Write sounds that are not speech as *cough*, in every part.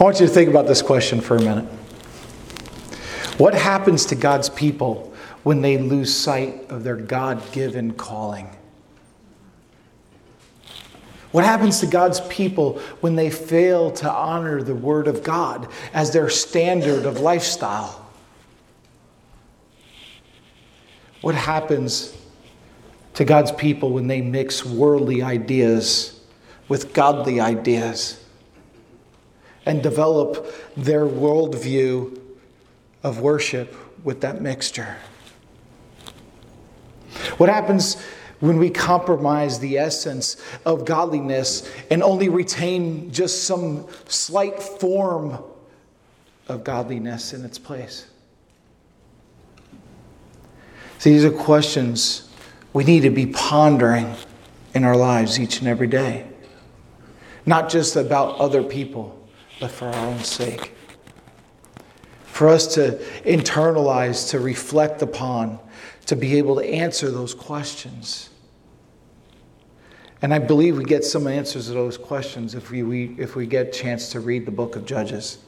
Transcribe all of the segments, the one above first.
I want you to think about this question for a minute. What happens to God's people when they lose sight of their God given calling? What happens to God's people when they fail to honor the Word of God as their standard of lifestyle? What happens to God's people when they mix worldly ideas with godly ideas? And develop their worldview of worship with that mixture. What happens when we compromise the essence of godliness and only retain just some slight form of godliness in its place? See, these are questions we need to be pondering in our lives each and every day, not just about other people but for our own sake. For us to internalize, to reflect upon, to be able to answer those questions. And I believe we get some answers to those questions if we, we, if we get a chance to read the book of Judges.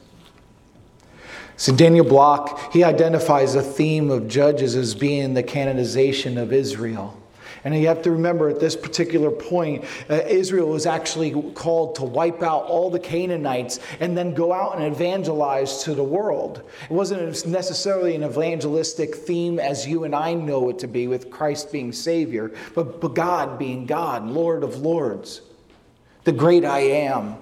So, Daniel Block, he identifies a theme of Judges as being the Canaanization of Israel. And you have to remember at this particular point, uh, Israel was actually called to wipe out all the Canaanites and then go out and evangelize to the world. It wasn't necessarily an evangelistic theme as you and I know it to be, with Christ being Savior, but, but God being God, Lord of Lords, the great I am.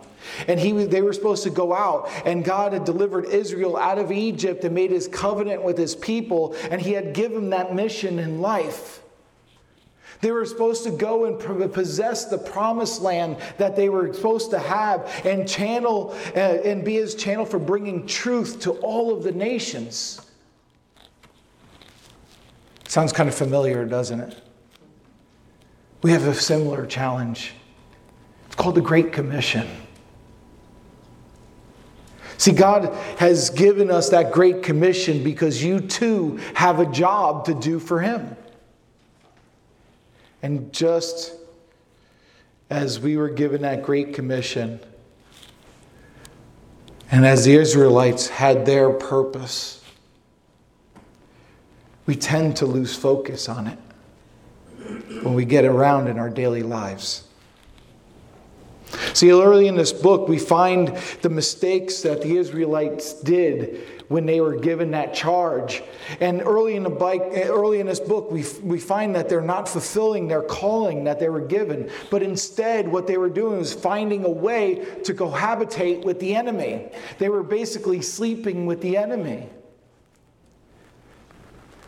And he, they were supposed to go out, and God had delivered Israel out of Egypt and made his covenant with his people, and he had given that mission in life. They were supposed to go and possess the promised land that they were supposed to have and channel uh, and be his channel for bringing truth to all of the nations. Sounds kind of familiar, doesn't it? We have a similar challenge. It's called the Great Commission. See, God has given us that Great Commission because you too have a job to do for Him. And just as we were given that great commission, and as the Israelites had their purpose, we tend to lose focus on it when we get around in our daily lives. See, early in this book, we find the mistakes that the Israelites did when they were given that charge. And early in the bike, early in this book, we, we find that they're not fulfilling their calling that they were given, but instead, what they were doing was finding a way to cohabitate with the enemy. They were basically sleeping with the enemy.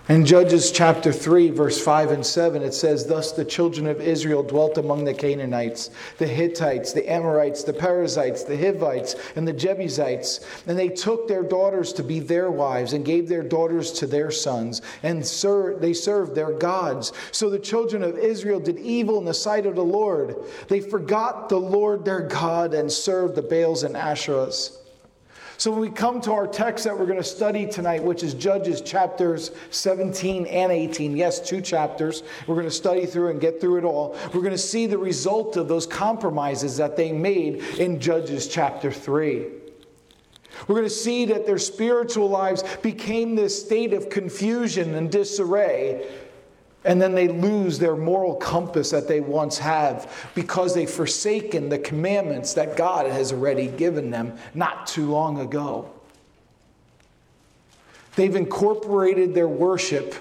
In Judges chapter 3, verse 5 and 7, it says, Thus the children of Israel dwelt among the Canaanites, the Hittites, the Amorites, the Perizzites, the Hivites, and the Jebusites. And they took their daughters to be their wives, and gave their daughters to their sons, and ser- they served their gods. So the children of Israel did evil in the sight of the Lord. They forgot the Lord their God and served the Baals and Asherahs. So when we come to our text that we're going to study tonight, which is Judges chapters 17 and 18, yes, two chapters, we're going to study through and get through it all. We're going to see the result of those compromises that they made in Judges chapter 3. We're going to see that their spiritual lives became this state of confusion and disarray and then they lose their moral compass that they once have because they've forsaken the commandments that God has already given them not too long ago. They've incorporated their worship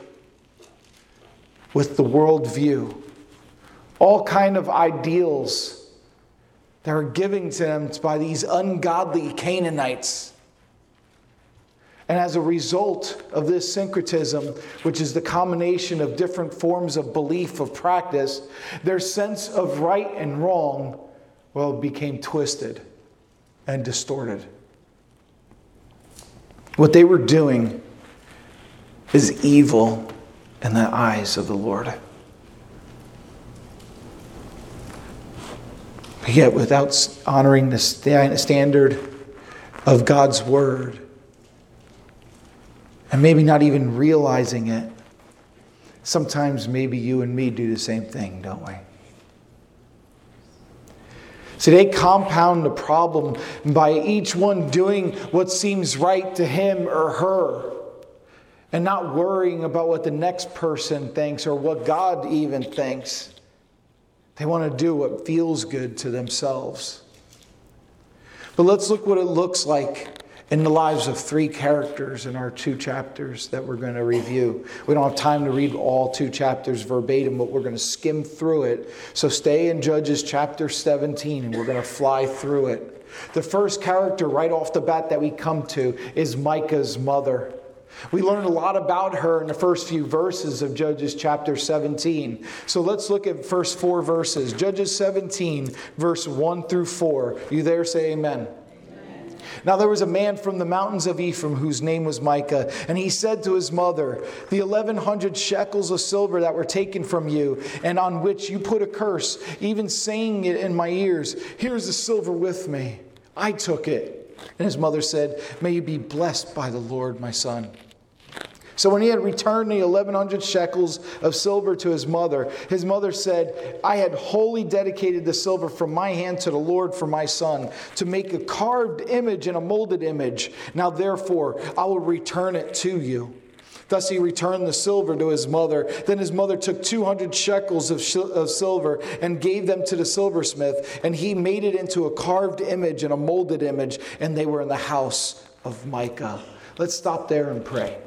with the worldview, all kind of ideals that are given to them by these ungodly Canaanites. And as a result of this syncretism, which is the combination of different forms of belief, of practice, their sense of right and wrong, well, became twisted and distorted. What they were doing is evil in the eyes of the Lord. Yet, without honoring the standard of God's word, and maybe not even realizing it. Sometimes maybe you and me do the same thing, don't we? So they compound the problem by each one doing what seems right to him or her and not worrying about what the next person thinks or what God even thinks. They want to do what feels good to themselves. But let's look what it looks like in the lives of three characters in our two chapters that we're going to review. We don't have time to read all two chapters verbatim, but we're going to skim through it. So stay in Judges chapter 17 and we're going to fly through it. The first character right off the bat that we come to is Micah's mother. We learned a lot about her in the first few verses of Judges chapter 17. So let's look at first four verses. Judges 17, verse 1 through 4. You there say amen. Now there was a man from the mountains of Ephraim whose name was Micah, and he said to his mother, The eleven hundred shekels of silver that were taken from you, and on which you put a curse, even saying it in my ears, here's the silver with me. I took it. And his mother said, May you be blessed by the Lord, my son. So when he had returned the 1100 shekels of silver to his mother, his mother said, I had wholly dedicated the silver from my hand to the Lord for my son, to make a carved image and a molded image. Now therefore, I will return it to you. Thus he returned the silver to his mother. Then his mother took 200 shekels of, sh- of, silver and gave them to the silversmith, and he made it into a carved image and a molded image, and they were in the house of Micah. Let's stop there and pray.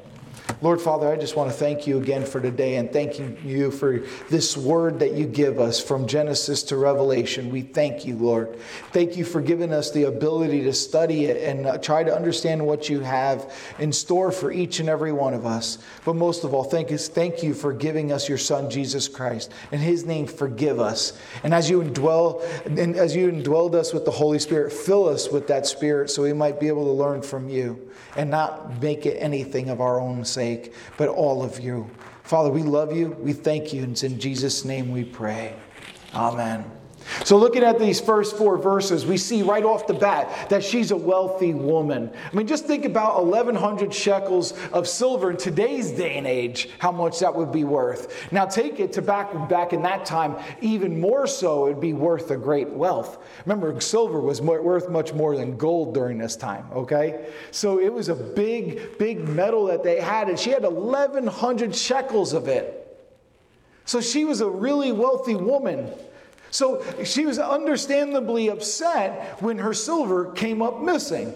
Lord Father, I just want to thank you again for today and thanking you for this word that you give us from Genesis to Revelation. We thank you, Lord. Thank you for giving us the ability to study it and uh, try to understand what you have in store for each and every one of us. But most of all, thank you, thank you for giving us your Son, Jesus Christ. In his name, forgive us. And as you indwell, and as you indwelled us with the Holy Spirit, fill us with that Spirit so we might be able to learn from you and not make it anything of our own sake, but all of you. Father, we love you. We thank you. And it's in Jesus' name we pray. Amen. So, looking at these first four verses, we see right off the bat that she's a wealthy woman. I mean, just think about 1,100 shekels of silver in today's day and age, how much that would be worth. Now, take it to back, back in that time, even more so, it'd be worth a great wealth. Remember, silver was more, worth much more than gold during this time, okay? So, it was a big, big metal that they had, and she had 1,100 shekels of it. So, she was a really wealthy woman. So she was understandably upset when her silver came up missing.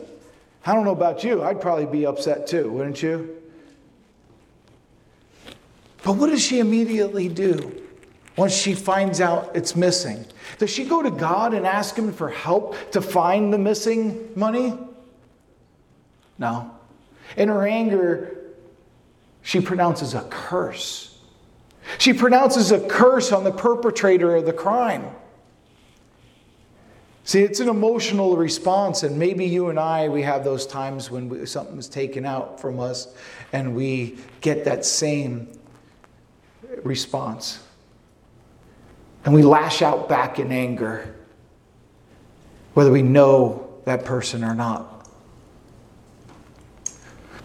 I don't know about you, I'd probably be upset too, wouldn't you? But what does she immediately do once she finds out it's missing? Does she go to God and ask Him for help to find the missing money? No. In her anger, she pronounces a curse she pronounces a curse on the perpetrator of the crime. See, it's an emotional response, and maybe you and I, we have those times when we, something is taken out from us and we get that same response. And we lash out back in anger, whether we know that person or not.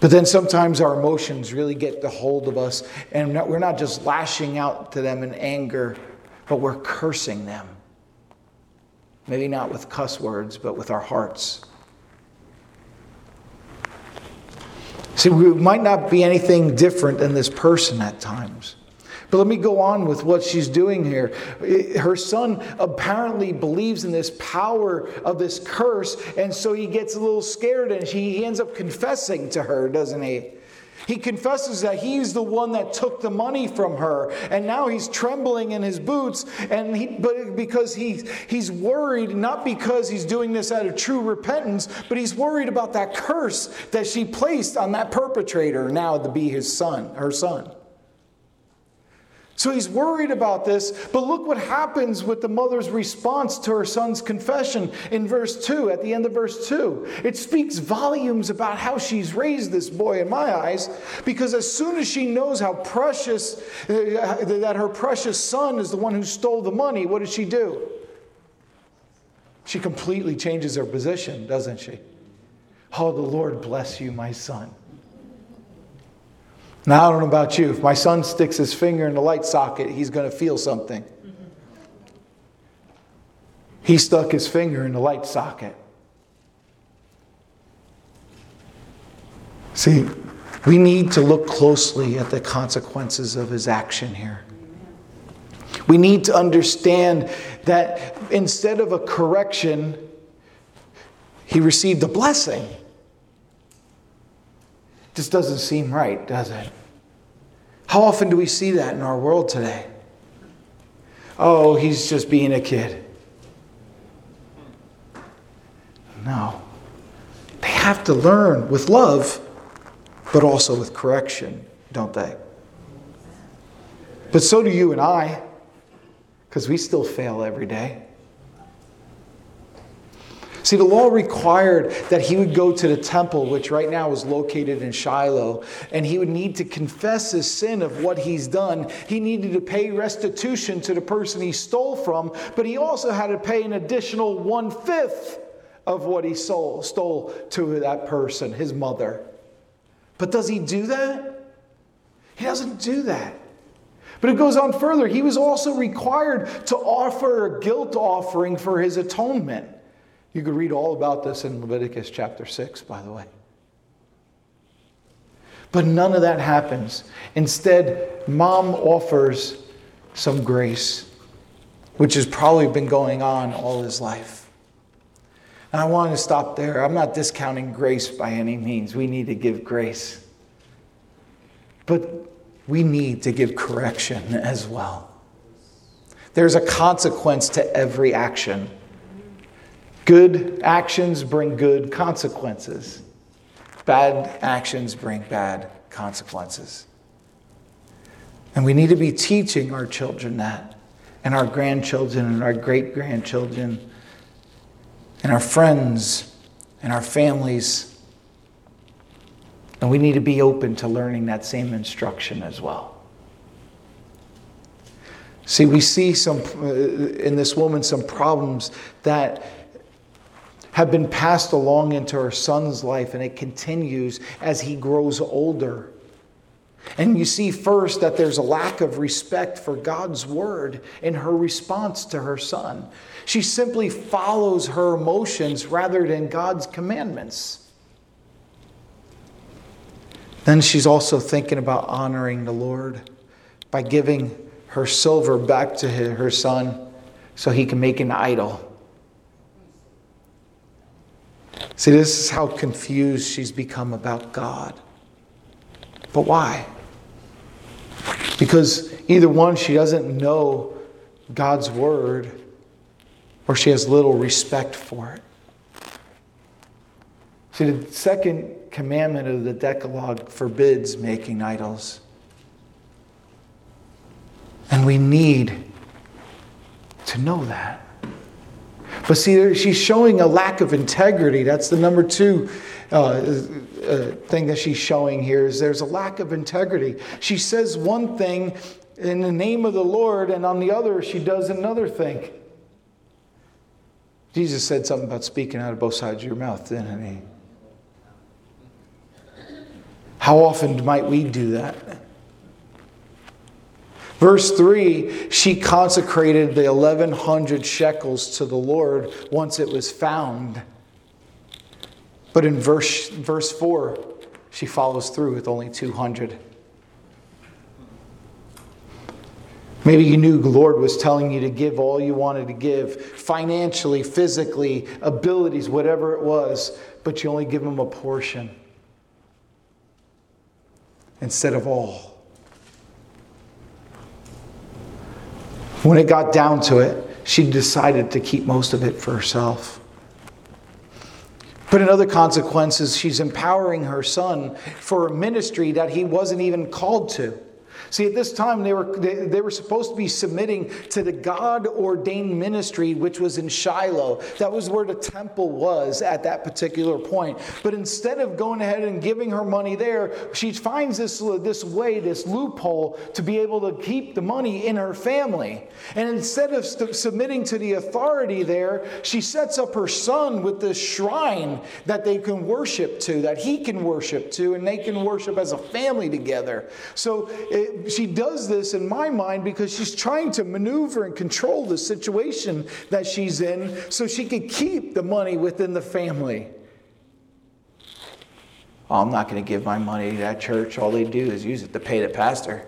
But then sometimes our emotions really get the hold of us, and we're not just lashing out to them in anger, but we're cursing them. Maybe not with cuss words, but with our hearts. See, we might not be anything different than this person at times. But let me go on with what she's doing here. Her son apparently believes in this power of this curse, and so he gets a little scared and he ends up confessing to her, doesn't he? He confesses that he's the one that took the money from her, and now he's trembling in his boots. And he, but because he, he's worried, not because he's doing this out of true repentance, but he's worried about that curse that she placed on that perpetrator now to be his son, her son. So he's worried about this, but look what happens with the mother's response to her son's confession in verse 2, at the end of verse 2. It speaks volumes about how she's raised this boy in my eyes, because as soon as she knows how precious, uh, that her precious son is the one who stole the money, what does she do? She completely changes her position, doesn't she? Oh, the Lord bless you, my son. Now, I don't know about you. If my son sticks his finger in the light socket, he's going to feel something. He stuck his finger in the light socket. See, we need to look closely at the consequences of his action here. We need to understand that instead of a correction, he received a blessing. This doesn't seem right, does it? How often do we see that in our world today? Oh, he's just being a kid. No. They have to learn with love, but also with correction, don't they? But so do you and I, because we still fail every day. See, the law required that he would go to the temple, which right now is located in Shiloh, and he would need to confess his sin of what he's done. He needed to pay restitution to the person he stole from, but he also had to pay an additional one fifth of what he stole, stole to that person, his mother. But does he do that? He doesn't do that. But it goes on further. He was also required to offer a guilt offering for his atonement. You could read all about this in Leviticus chapter 6, by the way. But none of that happens. Instead, mom offers some grace, which has probably been going on all his life. And I want to stop there. I'm not discounting grace by any means. We need to give grace. But we need to give correction as well. There's a consequence to every action. Good actions bring good consequences. Bad actions bring bad consequences. And we need to be teaching our children that, and our grandchildren, and our great grandchildren, and our friends, and our families. And we need to be open to learning that same instruction as well. See, we see some uh, in this woman some problems that have been passed along into her son's life, and it continues as he grows older. And you see first that there's a lack of respect for God's word in her response to her son. She simply follows her emotions rather than God's commandments. Then she's also thinking about honoring the Lord by giving her silver back to her son so he can make an idol. See, this is how confused she's become about God. But why? Because either one, she doesn't know God's word, or she has little respect for it. See, the second commandment of the Decalogue forbids making idols. And we need to know that. But see, she's showing a lack of integrity. That's the number two uh, uh, thing that she's showing here is there's a lack of integrity. She says one thing in the name of the Lord, and on the other, she does another thing. Jesus said something about speaking out of both sides of your mouth, didn't he? How often might we do that? Verse 3 she consecrated the 1100 shekels to the Lord once it was found. But in verse, verse 4, she follows through with only 200. Maybe you knew the Lord was telling you to give all you wanted to give financially, physically, abilities, whatever it was, but you only give Him a portion instead of all. When it got down to it, she decided to keep most of it for herself. But in other consequences, she's empowering her son for a ministry that he wasn't even called to. See, at this time, they were, they, they were supposed to be submitting to the God ordained ministry, which was in Shiloh. That was where the temple was at that particular point. But instead of going ahead and giving her money there, she finds this, this way, this loophole to be able to keep the money in her family. And instead of st- submitting to the authority there, she sets up her son with this shrine that they can worship to, that he can worship to, and they can worship as a family together. So, it, she does this in my mind because she's trying to maneuver and control the situation that she's in so she can keep the money within the family. Oh, I'm not going to give my money to that church. All they do is use it to pay the pastor.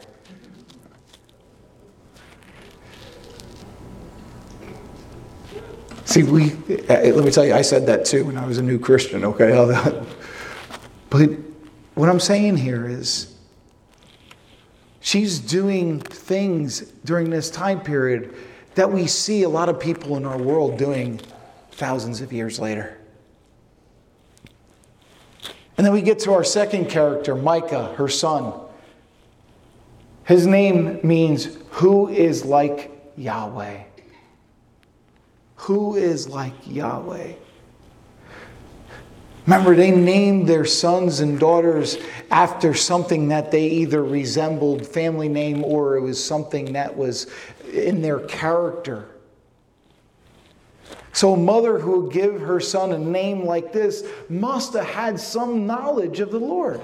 See, we, uh, let me tell you, I said that too when I was a new Christian, okay? *laughs* But what I'm saying here is she's doing things during this time period that we see a lot of people in our world doing thousands of years later. And then we get to our second character, Micah, her son. His name means who is like Yahweh. Who is like Yahweh? Remember, they named their sons and daughters after something that they either resembled, family name, or it was something that was in their character. So, a mother who would give her son a name like this must have had some knowledge of the Lord.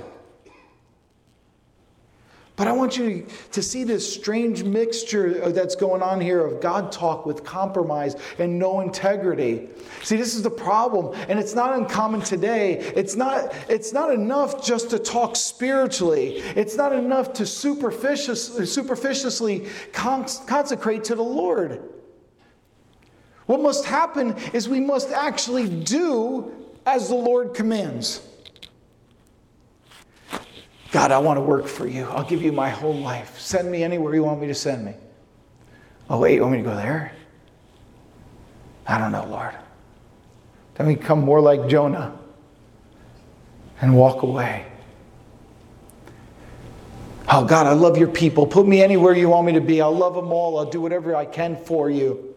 But I want you to see this strange mixture that's going on here of God talk with compromise and no integrity. See, this is the problem, and it's not uncommon today. It's not, it's not enough just to talk spiritually, it's not enough to superficially, superficially consecrate to the Lord. What must happen is we must actually do as the Lord commands. God, I want to work for you. I'll give you my whole life. Send me anywhere you want me to send me. Oh, wait, you want me to go there? I don't know, Lord. Then we become more like Jonah and walk away. Oh, God, I love your people. Put me anywhere you want me to be. I'll love them all. I'll do whatever I can for you.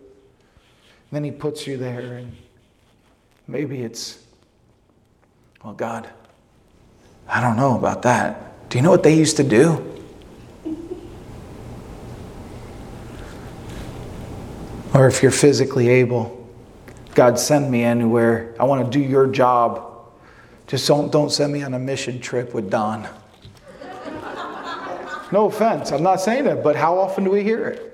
And then he puts you there, and maybe it's, well, God, I don't know about that. Do you know what they used to do? Or if you're physically able, God, send me anywhere. I want to do your job. Just don't, don't send me on a mission trip with Don. No offense, I'm not saying that, but how often do we hear it?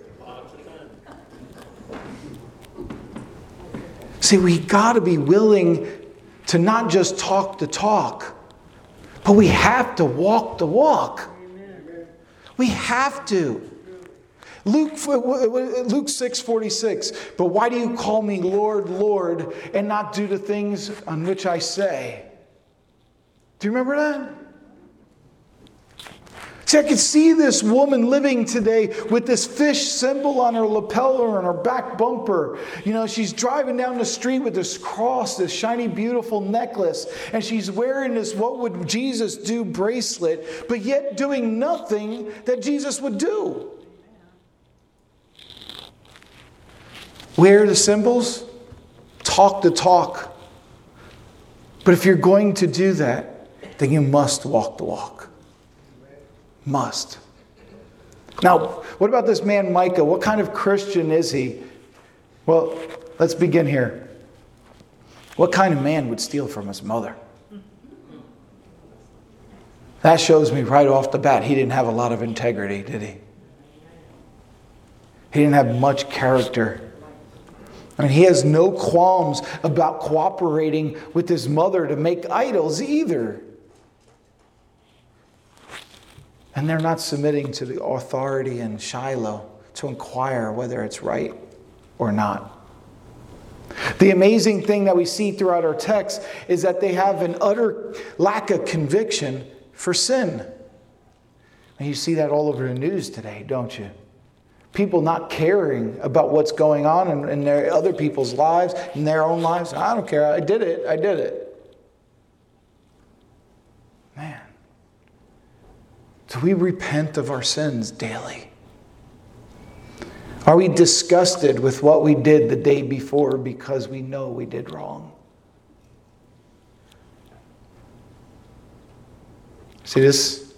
See, we got to be willing to not just talk the talk, but we have to walk the walk. We have to. Luke, Luke 6 46, but why do you call me Lord, Lord, and not do the things on which I say? Do you remember that? See, I could see this woman living today with this fish symbol on her lapel or on her back bumper. You know, she's driving down the street with this cross, this shiny, beautiful necklace, and she's wearing this what would Jesus do bracelet, but yet doing nothing that Jesus would do. Wear the symbols, talk the talk. But if you're going to do that, then you must walk the walk. Must. Now, what about this man Micah? What kind of Christian is he? Well, let's begin here. What kind of man would steal from his mother? That shows me right off the bat he didn't have a lot of integrity, did he? He didn't have much character. I mean, he has no qualms about cooperating with his mother to make idols either. And they're not submitting to the authority in Shiloh to inquire whether it's right or not. The amazing thing that we see throughout our text is that they have an utter lack of conviction for sin. And you see that all over the news today, don't you? People not caring about what's going on in, in their other people's lives, in their own lives. I don't care. I did it. I did it. Do we repent of our sins daily? Are we disgusted with what we did the day before because we know we did wrong? See, this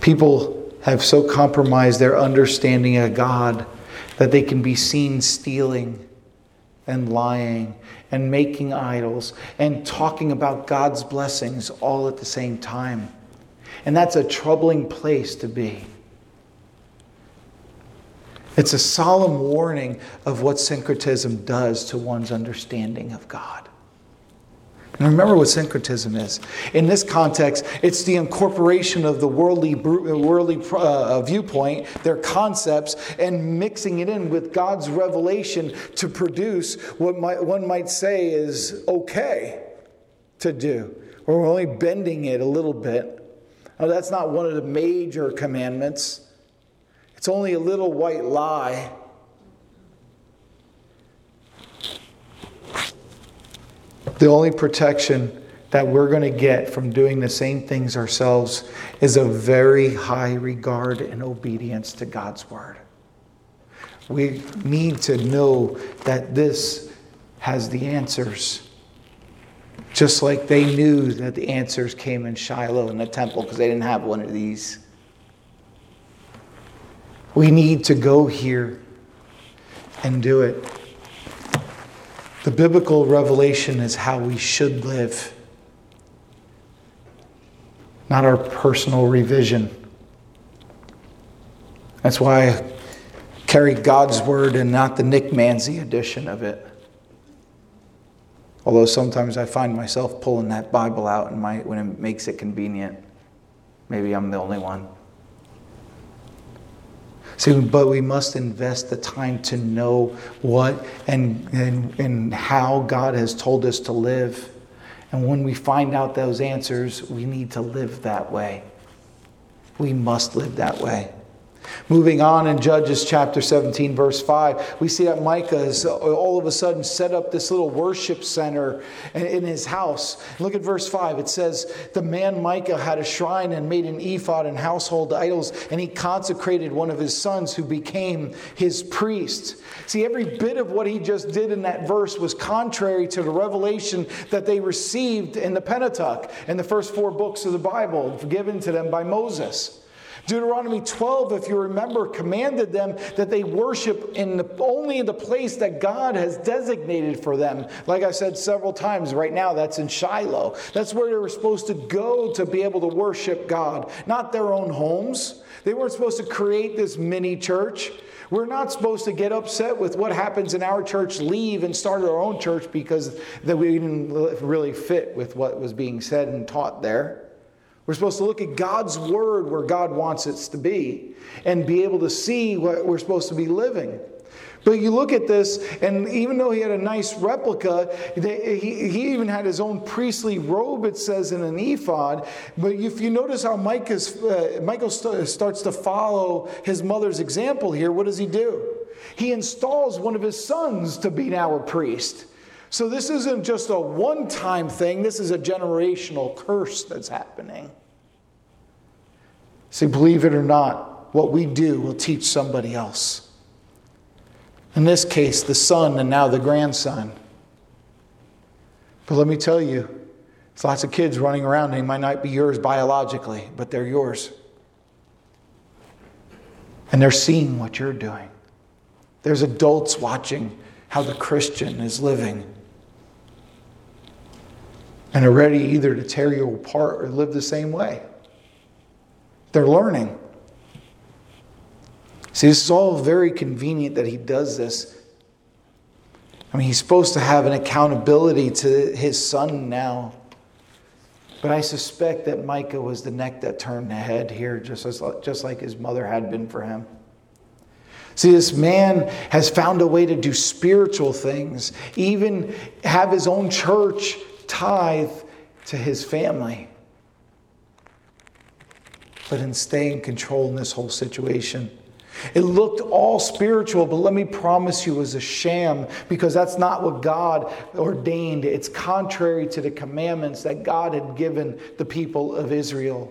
people have so compromised their understanding of God that they can be seen stealing and lying and making idols and talking about God's blessings all at the same time. And that's a troubling place to be. It's a solemn warning of what syncretism does to one's understanding of God. And remember what syncretism is. In this context, it's the incorporation of the worldly, worldly uh, viewpoint, their concepts, and mixing it in with God's revelation to produce what might, one might say is okay to do. We're only bending it a little bit. Now, that's not one of the major commandments. It's only a little white lie. The only protection that we're going to get from doing the same things ourselves is a very high regard and obedience to God's word. We need to know that this has the answers. Just like they knew that the answers came in Shiloh in the temple because they didn't have one of these. We need to go here and do it. The biblical revelation is how we should live, not our personal revision. That's why I carry God's word and not the Nick Manzi edition of it. Although sometimes I find myself pulling that Bible out my, when it makes it convenient. Maybe I'm the only one. See, but we must invest the time to know what and, and, and how God has told us to live. And when we find out those answers, we need to live that way. We must live that way. Moving on in Judges chapter 17, verse 5, we see that Micah has uh, all of a sudden set up this little worship center in his house. Look at verse 5. It says, The man Micah had a shrine and made an ephod and household idols, and he consecrated one of his sons who became his priest. See, every bit of what he just did in that verse was contrary to the revelation that they received in the Pentateuch, in the first four books of the Bible, given to them by Moses. Deuteronomy 12, if you remember, commanded them that they worship in the, only in the place that God has designated for them. Like I said several times, right now that's in Shiloh. That's where they were supposed to go to be able to worship God, not their own homes. They weren't supposed to create this mini church. We're not supposed to get upset with what happens in our church, leave and start our own church because that we didn't really fit with what was being said and taught there. We're supposed to look at God's word where God wants it to be and be able to see what we're supposed to be living. But you look at this, and even though he had a nice replica, he, he even had his own priestly robe, it says, in an ephod. But if you notice how Micah's, uh, Michael st- starts to follow his mother's example here, what does he do? He installs one of his sons to be now a priest. So this isn't just a one time thing, this is a generational curse that's happening. See, believe it or not, what we do will teach somebody else. In this case, the son and now the grandson. But let me tell you, there's lots of kids running around. They might not be yours biologically, but they're yours. And they're seeing what you're doing. There's adults watching how the Christian is living and are ready either to tear you apart or live the same way. They're learning. See, this is all very convenient that he does this. I mean, he's supposed to have an accountability to his son now. But I suspect that Micah was the neck that turned the head here, just, as, just like his mother had been for him. See, this man has found a way to do spiritual things, even have his own church tithe to his family, but in staying control in this whole situation. It looked all spiritual, but let me promise you, it was a sham because that's not what God ordained. It's contrary to the commandments that God had given the people of Israel.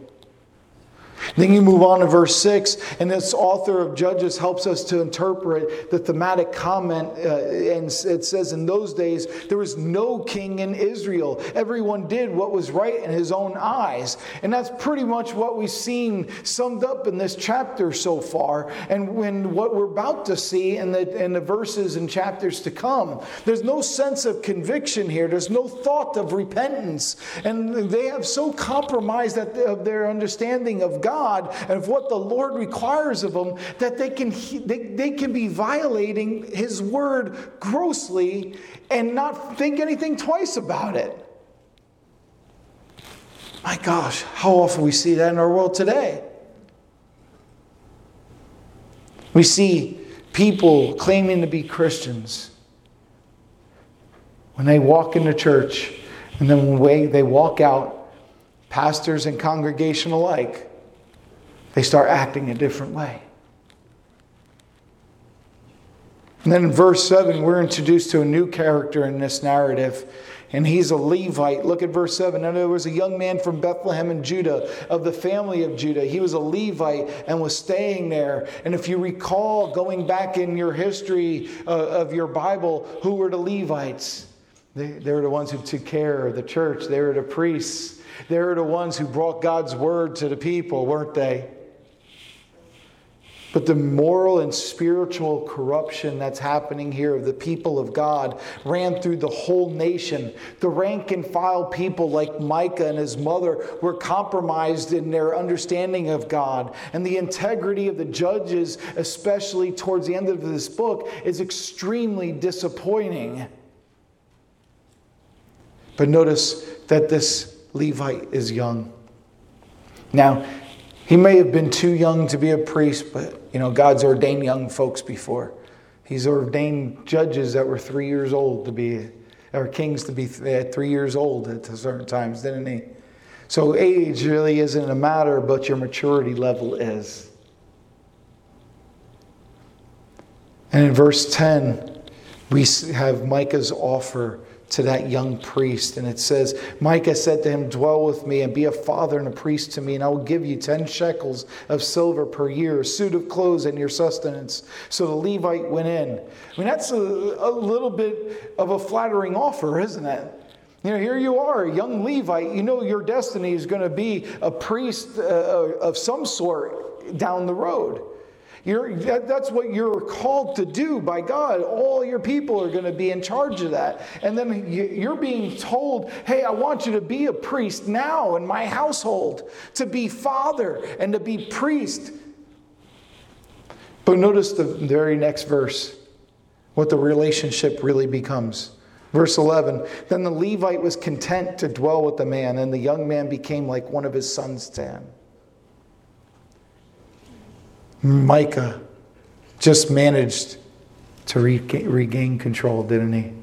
Then you move on to verse 6, and this author of Judges helps us to interpret the thematic comment. Uh, and it says, In those days, there was no king in Israel. Everyone did what was right in his own eyes. And that's pretty much what we've seen summed up in this chapter so far, and when what we're about to see in the, in the verses and chapters to come. There's no sense of conviction here, there's no thought of repentance. And they have so compromised that, of their understanding of God God and of what the Lord requires of them that they can, they, they can be violating His word grossly and not think anything twice about it. My gosh, how often we see that in our world today. We see people claiming to be Christians when they walk into church and then when they walk out, pastors and congregation alike, they start acting a different way. And then in verse 7, we're introduced to a new character in this narrative, and he's a Levite. Look at verse 7. Now, there was a young man from Bethlehem in Judah, of the family of Judah. He was a Levite and was staying there. And if you recall, going back in your history uh, of your Bible, who were the Levites? They, they were the ones who took care of the church, they were the priests, they were the ones who brought God's word to the people, weren't they? But the moral and spiritual corruption that's happening here of the people of God ran through the whole nation. The rank and file people like Micah and his mother were compromised in their understanding of God. And the integrity of the judges, especially towards the end of this book, is extremely disappointing. But notice that this Levite is young. Now, he may have been too young to be a priest, but you know, God's ordained young folks before. He's ordained judges that were three years old to be, or kings to be three years old at certain times, didn't he? So age really isn't a matter, but your maturity level is. And in verse 10, we have Micah's offer to that young priest. And it says, Micah said to him, Dwell with me and be a father and a priest to me, and I will give you 10 shekels of silver per year, a suit of clothes, and your sustenance. So the Levite went in. I mean, that's a, a little bit of a flattering offer, isn't it? You know, here you are, a young Levite. You know your destiny is going to be a priest uh, of some sort down the road. You're, that, that's what you're called to do by God. All your people are going to be in charge of that. And then you're being told, hey, I want you to be a priest now in my household, to be father and to be priest. But notice the very next verse, what the relationship really becomes. Verse 11 Then the Levite was content to dwell with the man, and the young man became like one of his sons to him. Micah just managed to regain control, didn't he?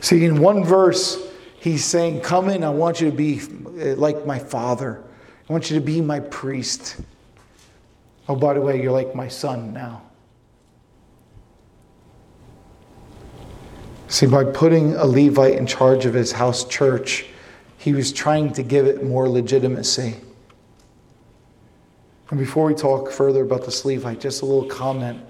See, in one verse, he's saying, Come in, I want you to be uh, like my father. I want you to be my priest. Oh, by the way, you're like my son now. See, by putting a Levite in charge of his house church, he was trying to give it more legitimacy. And before we talk further about the I just a little comment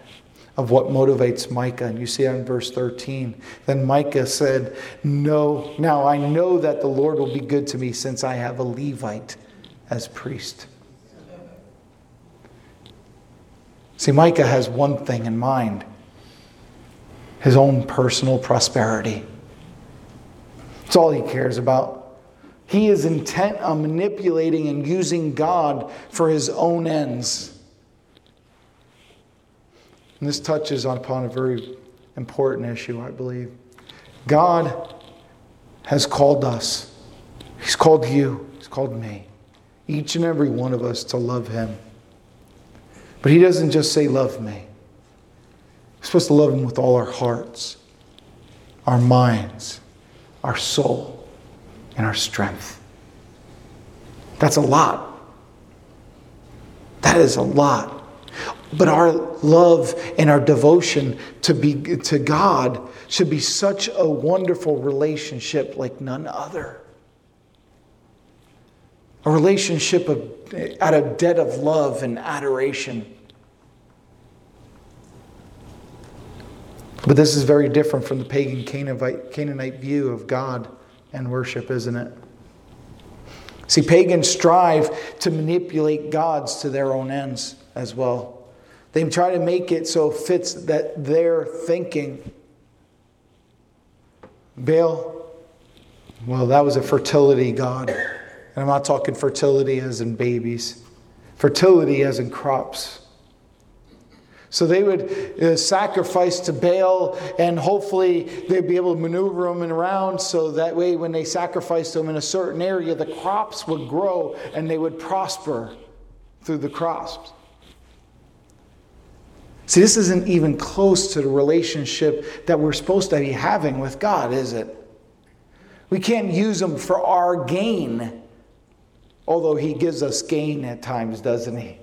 of what motivates Micah. And you see that in verse 13. Then Micah said, No, now I know that the Lord will be good to me since I have a Levite as priest. See, Micah has one thing in mind his own personal prosperity. It's all he cares about. He is intent on manipulating and using God for his own ends. And this touches upon a very important issue, I believe. God has called us, He's called you, He's called me, each and every one of us to love Him. But He doesn't just say, Love me. We're supposed to love Him with all our hearts, our minds, our soul and our strength. That's a lot. That is a lot. But our love and our devotion to, be, to God should be such a wonderful relationship like none other. a relationship of, out of debt of love and adoration. But this is very different from the pagan Canaanite, Canaanite view of God and worship, isn't it? See, pagans strive to manipulate gods to their own ends as well. They try to make it so it fits that their thinking. Baal, well, that was a fertility god. And I'm not talking fertility as in babies, fertility as in crops. So they would uh, sacrifice to Baal, and hopefully they'd be able to maneuver them around so that way when they sacrificed them in a certain area, the crops would grow and they would prosper through the crops. See, this isn't even close to the relationship that we're supposed to be having with God, is it? We can't use them for our gain, although He gives us gain at times, doesn't He?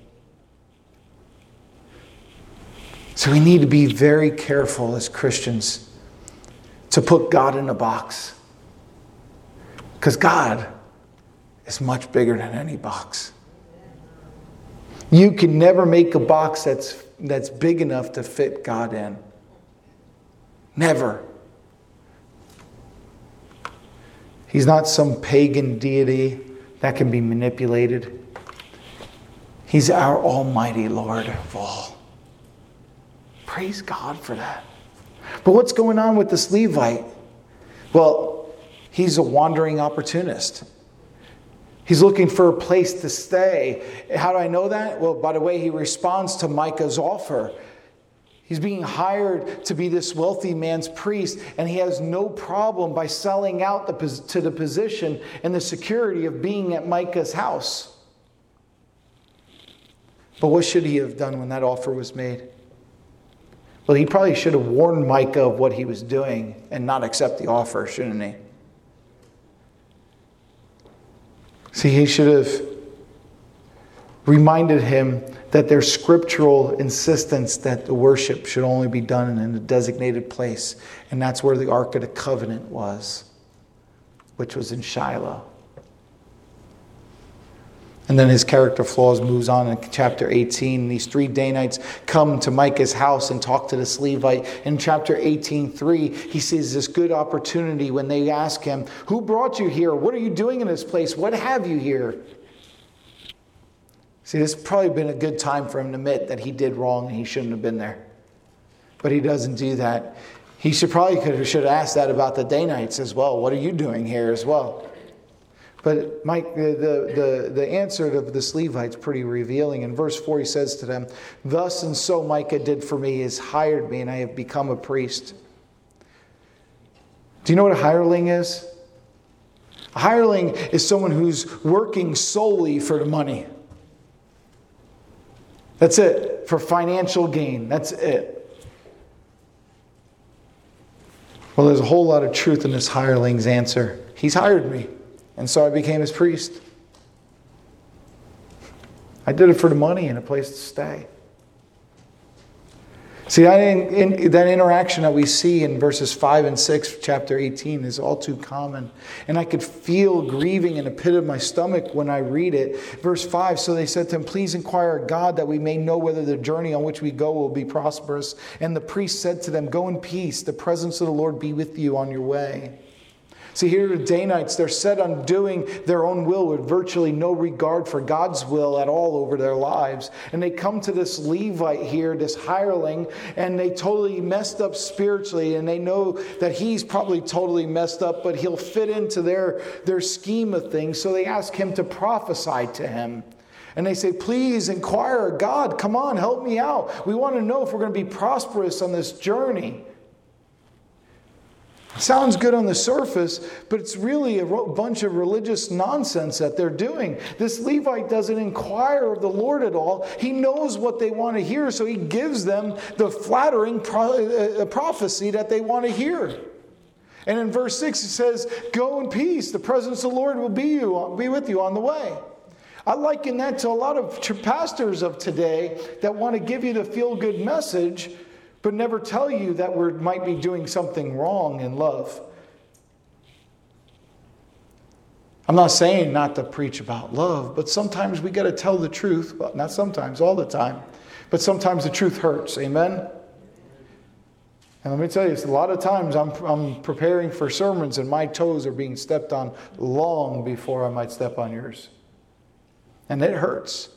So we need to be very careful as Christians to put God in a box. Because God is much bigger than any box. You can never make a box that's, that's big enough to fit God in. Never. He's not some pagan deity that can be manipulated. He's our Almighty Lord of all. Praise God for that. But what's going on with this Levite? Well, he's a wandering opportunist. He's looking for a place to stay. How do I know that? Well, by the way, he responds to Micah's offer. He's being hired to be this wealthy man's priest, and he has no problem by selling out the, to the position and the security of being at Micah's house. But what should he have done when that offer was made? Well, he probably should have warned Micah of what he was doing and not accept the offer, shouldn't he? See, he should have reminded him that there's scriptural insistence that the worship should only be done in a designated place, and that's where the Ark of the Covenant was, which was in Shiloh. And then his character flaws moves on in chapter 18. These three Danites come to Micah's house and talk to this Levite. In chapter 18, 3, he sees this good opportunity when they ask him, Who brought you here? What are you doing in this place? What have you here? See, this probably been a good time for him to admit that he did wrong and he shouldn't have been there. But he doesn't do that. He should probably could, have, should have asked that about the Danites as well. What are you doing here as well? But Mike, the, the, the answer to this Levite's pretty revealing. In verse 4, he says to them, Thus and so Micah did for me, is hired me, and I have become a priest. Do you know what a hireling is? A hireling is someone who's working solely for the money. That's it, for financial gain. That's it. Well, there's a whole lot of truth in this hireling's answer. He's hired me. And so I became his priest. I did it for the money and a place to stay. See, that, in, that interaction that we see in verses 5 and 6, chapter 18, is all too common. And I could feel grieving in the pit of my stomach when I read it. Verse 5 So they said to him, Please inquire of God that we may know whether the journey on which we go will be prosperous. And the priest said to them, Go in peace, the presence of the Lord be with you on your way. See, here the Danites, they're set on doing their own will with virtually no regard for God's will at all over their lives. And they come to this Levite here, this hireling, and they totally messed up spiritually. And they know that he's probably totally messed up, but he'll fit into their, their scheme of things. So they ask him to prophesy to him. And they say, Please inquire, God, come on, help me out. We want to know if we're going to be prosperous on this journey. Sounds good on the surface, but it's really a bunch of religious nonsense that they're doing. This Levite doesn't inquire of the Lord at all. He knows what they want to hear, so he gives them the flattering pro- uh, prophecy that they want to hear. And in verse 6, it says, Go in peace, the presence of the Lord will be, you, be with you on the way. I liken that to a lot of pastors of today that want to give you the feel good message but never tell you that we might be doing something wrong in love. I'm not saying not to preach about love, but sometimes we got to tell the truth. Well, not sometimes, all the time. But sometimes the truth hurts. Amen? And let me tell you, a lot of times I'm, I'm preparing for sermons and my toes are being stepped on long before I might step on yours. And it hurts.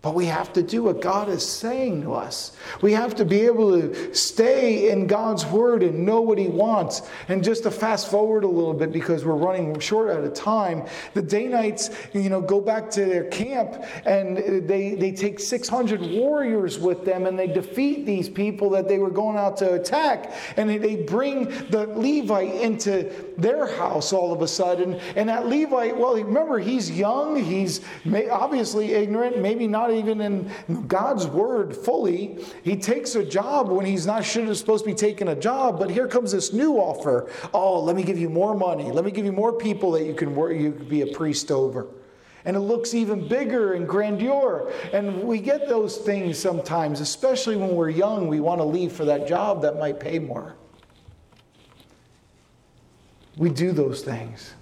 But we have to do what God is saying to us. We have to be able to stay in God's word and know what He wants. And just to fast forward a little bit because we're running short out of time, the Danites, you know, go back to their camp and they, they take 600 warriors with them and they defeat these people that they were going out to attack. And they bring the Levite into their house all of a sudden. And that Levite, well, remember, he's young, he's obviously ignorant, maybe not not even in God's word fully. He takes a job when he's not should have supposed to be taking a job, but here comes this new offer. Oh, let me give you more money. Let me give you more people that you can work, you can be a priest over. And it looks even bigger and grandeur. And we get those things sometimes, especially when we're young. We want to leave for that job that might pay more. We do those things.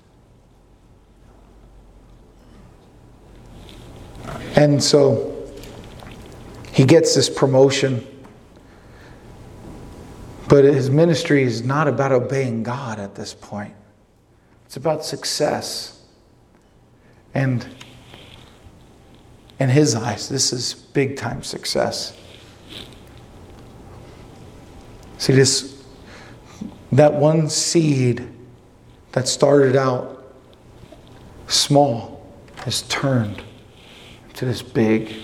And so he gets this promotion. But his ministry is not about obeying God at this point, it's about success. And in his eyes, this is big time success. See, this, that one seed that started out small has turned to this big,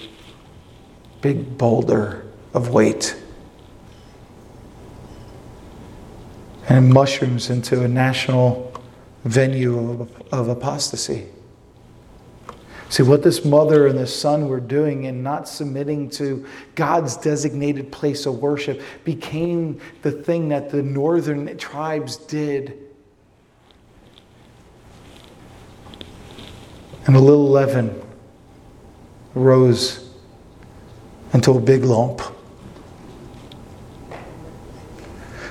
big boulder of weight. And mushrooms into a national venue of, of apostasy. See, what this mother and this son were doing in not submitting to God's designated place of worship became the thing that the northern tribes did. And a little leaven rose into a big lump.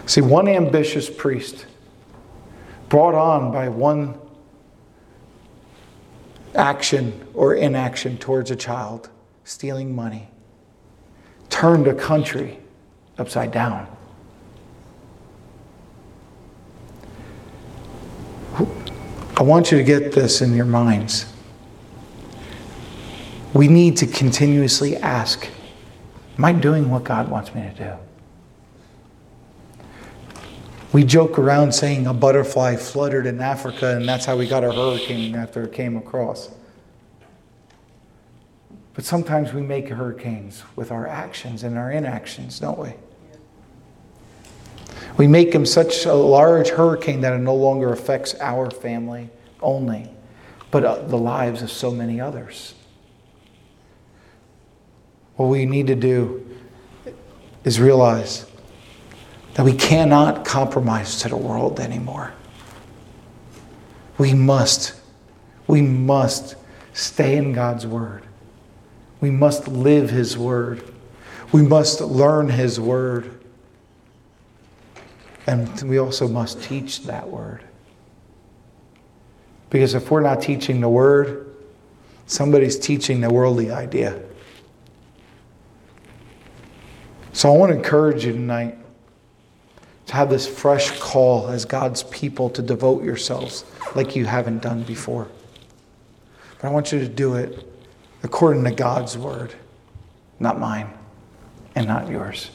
See, one ambitious priest, brought on by one action or inaction towards a child, stealing money, turned a country upside down. I want you to get this in your minds. We need to continuously ask Am I doing what God wants me to do? We joke around saying a butterfly fluttered in Africa, and that's how we got a hurricane after it came across. But sometimes we make hurricanes with our actions and our inactions, don't we? We make them such a large hurricane that it no longer affects our family only, but uh, the lives of so many others. What we need to do is realize that we cannot compromise to the world anymore. We must, we must stay in God's Word. We must live His Word. We must learn His Word. And we also must teach that Word. Because if we're not teaching the Word, somebody's teaching the worldly idea. So I want to encourage you tonight to have this fresh call as God's people to devote yourselves like you haven't done before. But I want you to do it according to God's word, not mine and not yours.